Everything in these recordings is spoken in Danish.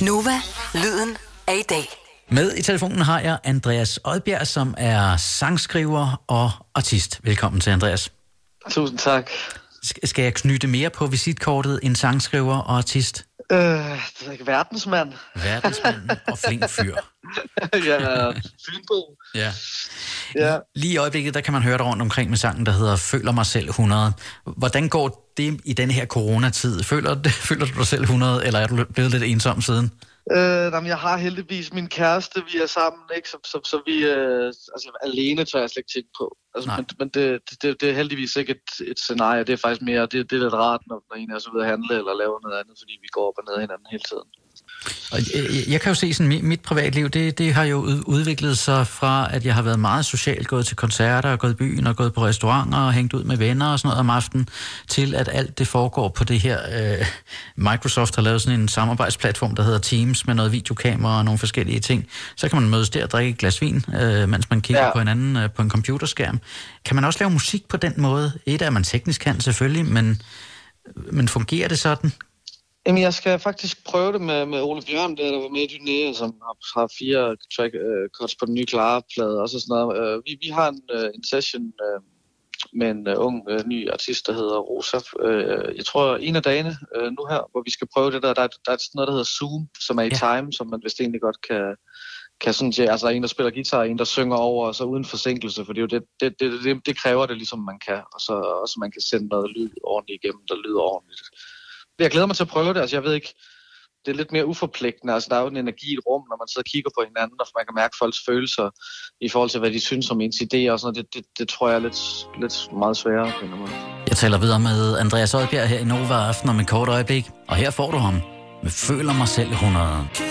Nova, lyden af i dag. Med i telefonen har jeg Andreas Oddbjerg, som er sangskriver og artist. Velkommen til, Andreas. Tusind tak. Sk- Skal jeg knytte mere på visitkortet en sangskriver og artist? Øh, det er ikke verdensmand. Verdensmand og flink fyr. ja, Fynbo. Ja. Ja. Lige i øjeblikket, der kan man høre dig rundt omkring med sangen, der hedder Føler mig selv 100. Hvordan går det i den her coronatid? Føler, føler du dig selv 100, eller er du blevet lidt ensom siden? Øh, jamen, jeg har heldigvis min kæreste, vi er sammen, ikke? Så, så, så vi, øh, altså alene tør jeg slet ikke tænke på. Altså, Nej. men men det, det, det, er heldigvis ikke et, et scenarie, det er faktisk mere, det, det er lidt rart, når, når en er så ude at handle eller lave noget andet, fordi vi går op og ned hinanden hele tiden. Og jeg, jeg kan jo se sådan, mit, privatliv, det, det har jo ud- udviklet sig fra, at jeg har været meget socialt, gået til koncerter, gået i byen og gået på restauranter og hængt ud med venner og sådan noget om aftenen, til at alt det foregår på det her. Øh, Microsoft har lavet sådan en samarbejdsplatform, der hedder Teams, med noget videokamera og nogle forskellige ting. Så kan man mødes der og drikke et glas vin, øh, mens man kigger ja. På hinanden øh, på en computerskærm. Kan man også lave musik på den måde? Et er, at man teknisk kan selvfølgelig, men, men fungerer det sådan? Jamen, jeg skal faktisk prøve det med, med Ole Bjørn, der, der var med i Dynæ, som har, har fire track uh, cuts på den nye Klare-plade, og så sådan noget. Uh, vi, vi har en, uh, en session uh, med en uh, ung uh, ny artist, der hedder Rosa. Uh, jeg tror, en af dagene uh, nu her, hvor vi skal prøve det der, der, er- der er sådan noget, der hedder Zoom, som er i Ja. time, som man vist egentlig godt kan, kan sådan, ja, altså en, der spiller guitar, en, der synger over, og så uden forsinkelse, for det, er jo det, det, det, det, det kræver det ligesom, man kan, og så også man kan sende noget lyd ordentligt igennem, der lyder ordentligt. Jeg glæder mig til at prøve det, altså jeg ved ikke, det er lidt mere uforpligtende, altså der er jo en energi i et rum, når man sidder og kigger på hinanden, og man kan mærke folks følelser i forhold til, hvad de synes om ens idéer og sådan noget, det, det, det tror jeg er lidt, lidt meget sværere på en måde. Jeg taler videre med Andreas Oddbjerg her i Nova Aften om et kort øjeblik, og her får du ham med Føler mig selv 100.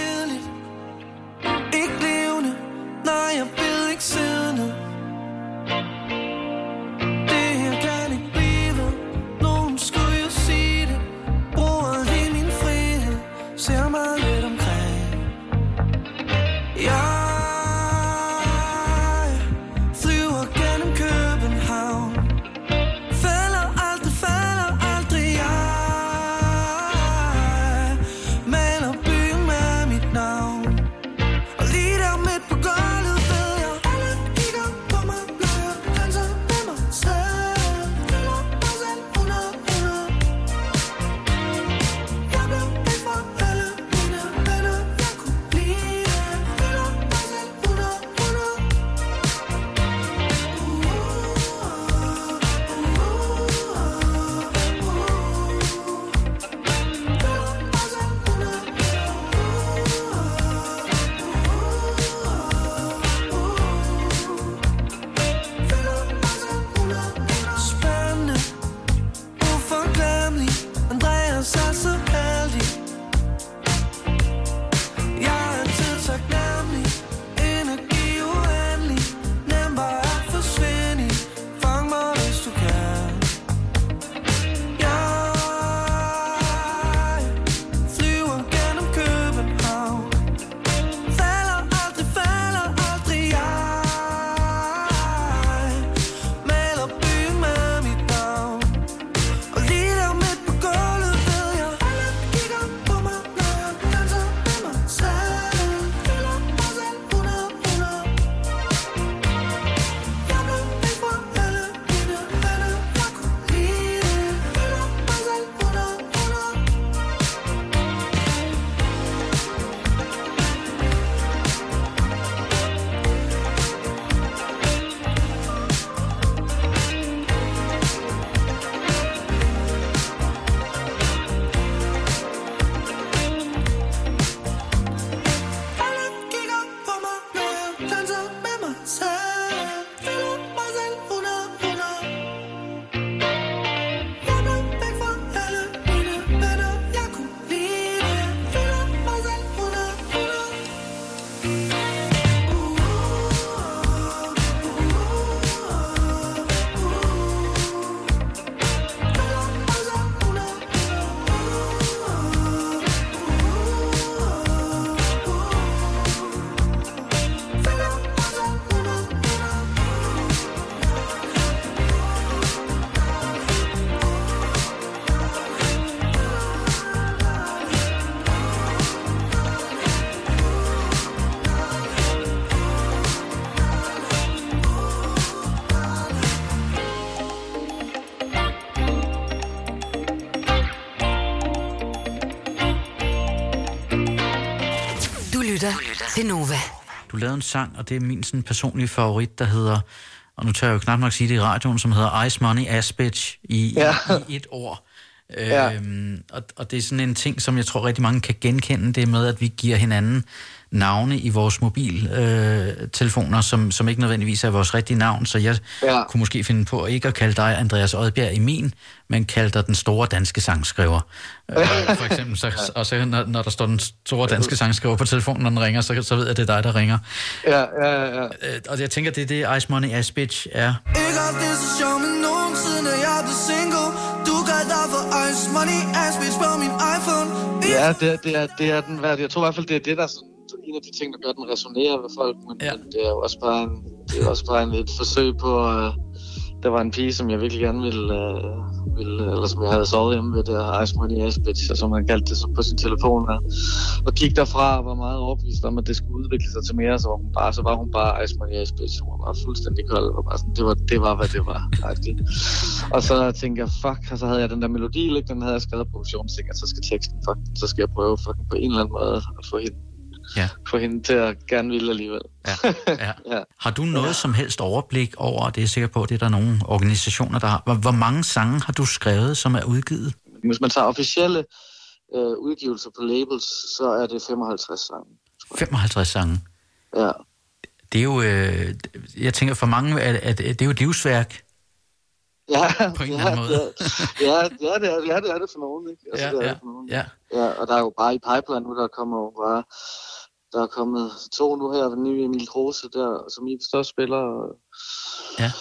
lytter til Nova. Du lavede en sang, og det er min sådan, personlige favorit, der hedder, og nu tør jeg jo knap nok sige det i radioen, som hedder Ice Money Ass Bitch i, Ja. i, i et ord. Ja. Øhm, og, og det er sådan en ting, som jeg tror rigtig mange kan genkende, det med, at vi giver hinanden navne i vores mobiltelefoner, øh, telefoner, som, som ikke nødvendigvis er vores rigtige navn. Så jeg Ja. kunne måske finde på ikke at kalde dig Andreas Oddbjerg i min, men kalde dig den store danske sangskriver. Øh, for eksempel, så, og så når, når der står den store danske sangskriver på telefonen, når den ringer, så, så ved jeg, at det er dig, der ringer. Ja, ja, ja. Øh, og jeg tænker, det er det, Ice Money Ass Bitch er. Ikke det så sjovt med nogen siden, da jeg blev single Du Ja, det, er- det, er, det er den værd. Jeg tror i hvert fald, det er det, der er sådan, en af de ting, der gør den resonerer ved folk. Men, Ja. ja. men det er jo også bare, en, det er også bare en, et forsøg på... Uh, der var en pige, som jeg virkelig gerne ville, uh, ville eller som jeg havde sovet hjemme ved, der Ice Money Ass som han kaldte det så på sin telefon her. Og gik derfra og var meget overbevist om, at det skulle udvikle sig til mere, så var hun bare, så var hun bare Ice Money Ass Hun var bare fuldstændig kold, og bare sådan, det var, det var, hvad det var. og så tænkte jeg, fuck, og så havde jeg den der melodi, ikke? den havde jeg skrevet på produktionen, så skal teksten, fuck, så skal jeg prøve fucking på en eller anden måde at få hende, Ja. få hende til at gerne ville alligevel. Ja, ja. Ja. Har du noget som helst overblik over, og det er jeg sikker på, at det er der nogle organisationer, der har. Hvor, hvor mange sange har du skrevet, som er udgivet? Hvis man tager officielle øh, udgivelser på labels, så er det 55 sange. 55 sange. Ja. Det er jo, øh, jeg tænker for mange, at, at det er jo et livsværk. Ja, På en eller ja, anden måde. Det er, ja, ja, det er, ja, det er det for nogen, ikke? Altså, Ja, det er ja, det for nogen. ja. ja. og der er jo bare i pipeline nu, der kommer jo bare... Der er kommet to nu her, den nye Emil Kruse der, som I største spiller. Og, Ja.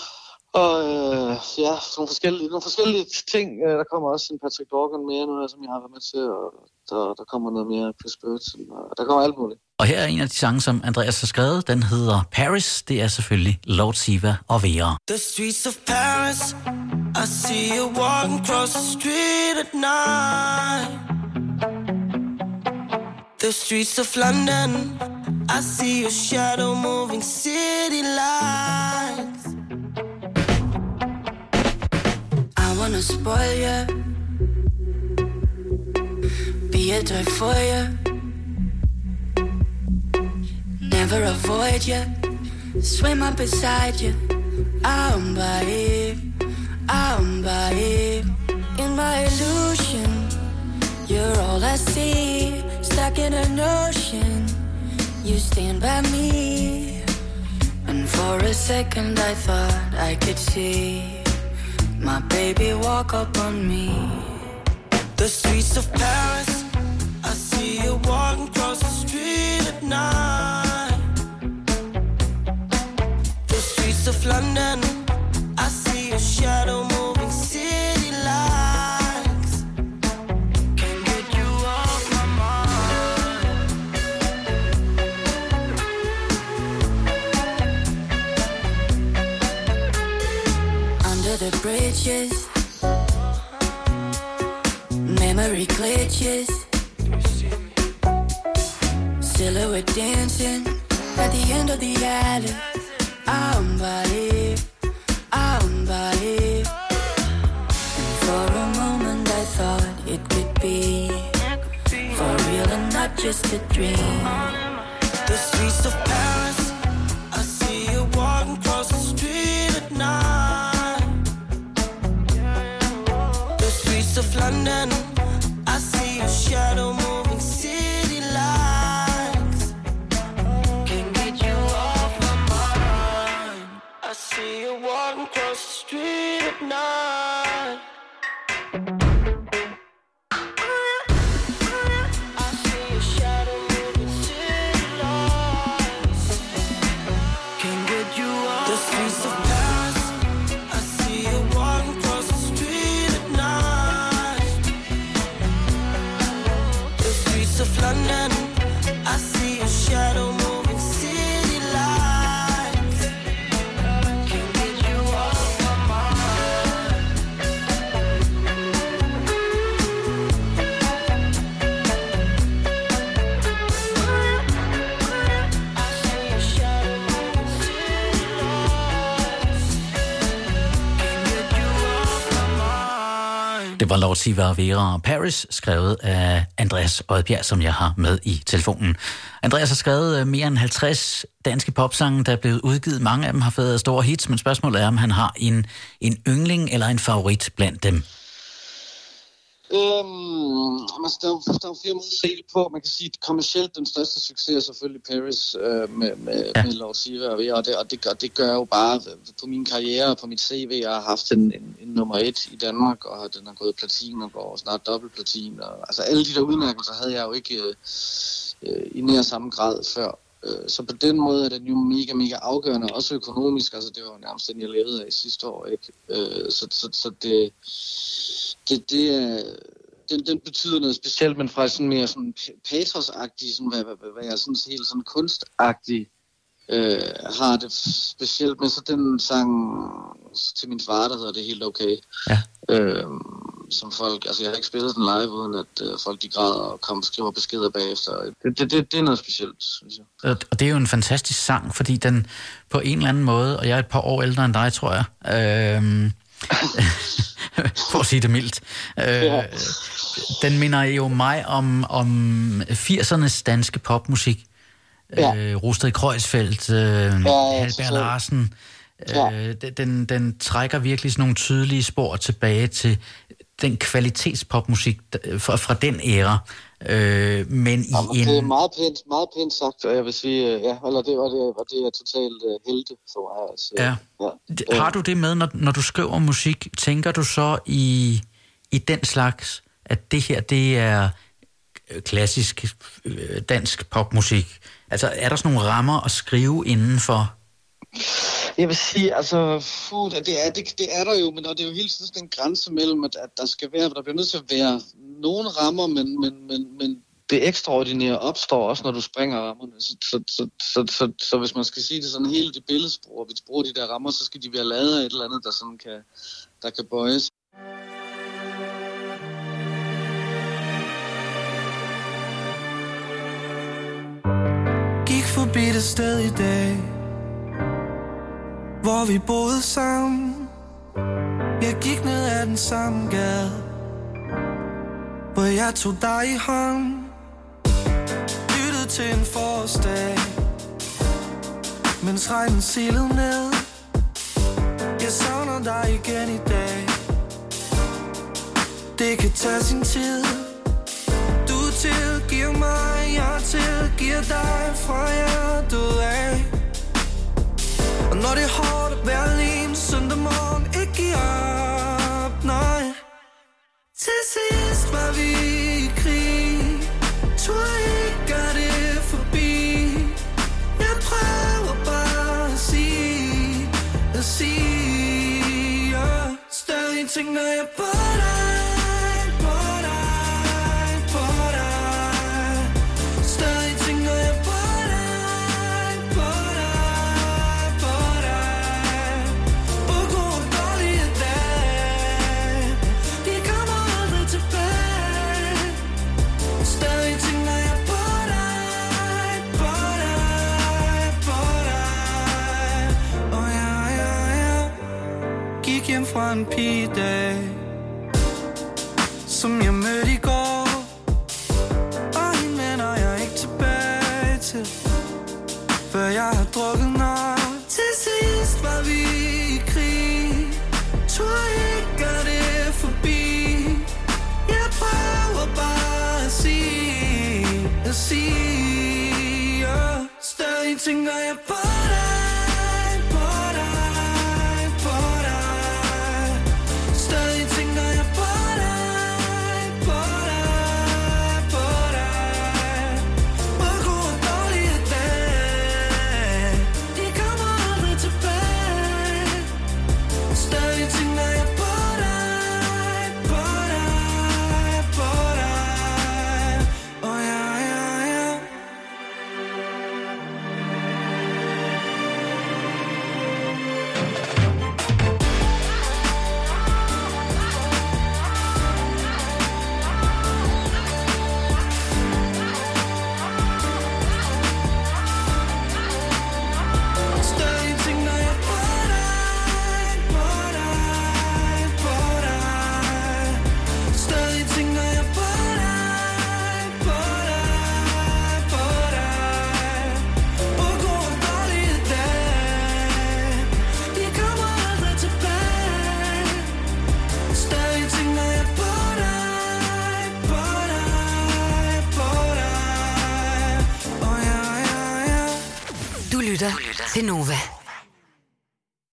og øh, ja, nogle forskellige, nogle forskellige ting. Øh, Der kommer også en Patrick Dorgan mere nu som jeg har været med til, og der, der kommer noget mere Chris Burton, og der kommer alt muligt. Og her er en af de sange, som Andreas har skrevet. Den hedder Paris. Det er selvfølgelig Lord Siva og Vera. The streets of Paris I see you walking across the street at night The streets of London I see your shadow moving city lights I wanna spoil you Be a toy for you Never avoid you Swim up beside you I'm by it, I'm by it In my illusion You're all I see. Stuck in an ocean You stand by me. And for a second I thought I could see. My baby walk up on me. The streets of Paris I see you walking across the street at night I see your shadow moving city lights. Can't get you off my mind. Under the bridges, memory glitches. Silhouette dancing at the end of the alley. Just a dream. The streets of Paris, I see you walking across the street at night. The streets of London, var Lord Siva Vera Paris, skrevet af Andreas Oddbjerg, som jeg har med i telefonen. Andreas har skrevet øh, mere end 50 danske popsange, der er blevet udgivet. Mange af dem har fået store hits, men spørgsmålet er, om han har en, en yndling eller en favorit blandt dem. Øhm, altså, der, er, jo- der er jo flere måder at se det på. Man kan sige, at kommercielt den største succes er selvfølgelig Paris øh, med, med, Ja. med Lord Siva og det, og det, gør, det gør jo bare på min karriere og på mit CV, jeg har haft en, en, en nummer et i Danmark, og den har gået platin og går snart dobbelt platin. Og, altså alle de der udmærkelser havde jeg jo ikke øh, øh, i nær samme grad før. Øh, Så på den måde er den jo mega, mega afgørende, også økonomisk. Altså det var jo nærmest den, jeg levede af sidste år. Ikke? Øh, Så, så, så det, det, det er, den, den betyder noget specielt, men fra sådan mere sådan patrosagtig, sådan, hvad, hvad, hvad, jeg sådan helt sådan kunstagtig øh, har det specielt med så den sang til min far, der hedder Det er helt okay. Ja. Øh, som folk, altså jeg har ikke spillet den live, uden at øh, folk de græder og kommer skriver beskeder bagefter. Det, det, det, det er noget specielt, synes jeg. Og det er jo en fantastisk sang, fordi den på en eller anden måde, og jeg er et par år ældre end dig, tror jeg, øhm, for at sige det mildt, øh, Ja. den minder jo mig om, om 80'ernes danske popmusik. Ja. Øh, Rosted Kreuzfeldt, øh, Halberg totalt. Larsen. Ja. Øh, den- den, den trækker virkelig sådan nogle tydelige spor tilbage til den kvalitetspopmusik der- fra, fra den æra. Øh, men i Jamen, en... Det er meget pænt, meget pænt sagt, og jeg vil sige, øh, ja, eller det, og det, og det er totalt uh, helte for mig. Altså. Ja. ja. Har du det med, når, når du skriver musik, tænker du så i, i den slags, at det her, det er øh, klassisk øh, dansk popmusik? Altså, er der sådan nogle rammer at skrive indenfor? Jeg vil sige, altså, fuh, det, er, det, det er der jo, men og det er jo hele tiden sådan en grænse mellem, at, at der skal være, der bliver nødt til at være nogle rammer, men, men, men, men det ekstraordinære opstår også, når du springer rammerne. Så, så, så, så, så, så hvis man skal sige det sådan helt i billedsprog, og vi bruger de der rammer, så skal de være lavet af et eller andet, der sådan kan, der kan bøjes. Gik forbi det sted i dag hvor vi boede sammen. Jeg gik ned ad den samme gade Hvor jeg tog dig i hånd. Lyttede til en forårsdag Mens regnen silede ned. Jeg savner dig igen i dag. Det kan tage sin tid. Du tilgiver mig, jeg tilgiver dig fra jeg er død af. Og når det er hårdt at være alene søndag morgen, ikke give op, nej Til sidst var vi i krig, tror ikke gør det forbi Jeg prøver bare at sige, at sige ja. Stadig tænker jeg på Gik hjem fra en pigedag Som jeg mødte i går. Og hende vender jeg ikke tilbage til Før jeg har drukket nok. Til sidst var vi i krig. Tror ikke at det er forbi. Jeg prøver bare at sige At sige og Stadig tænker jeg på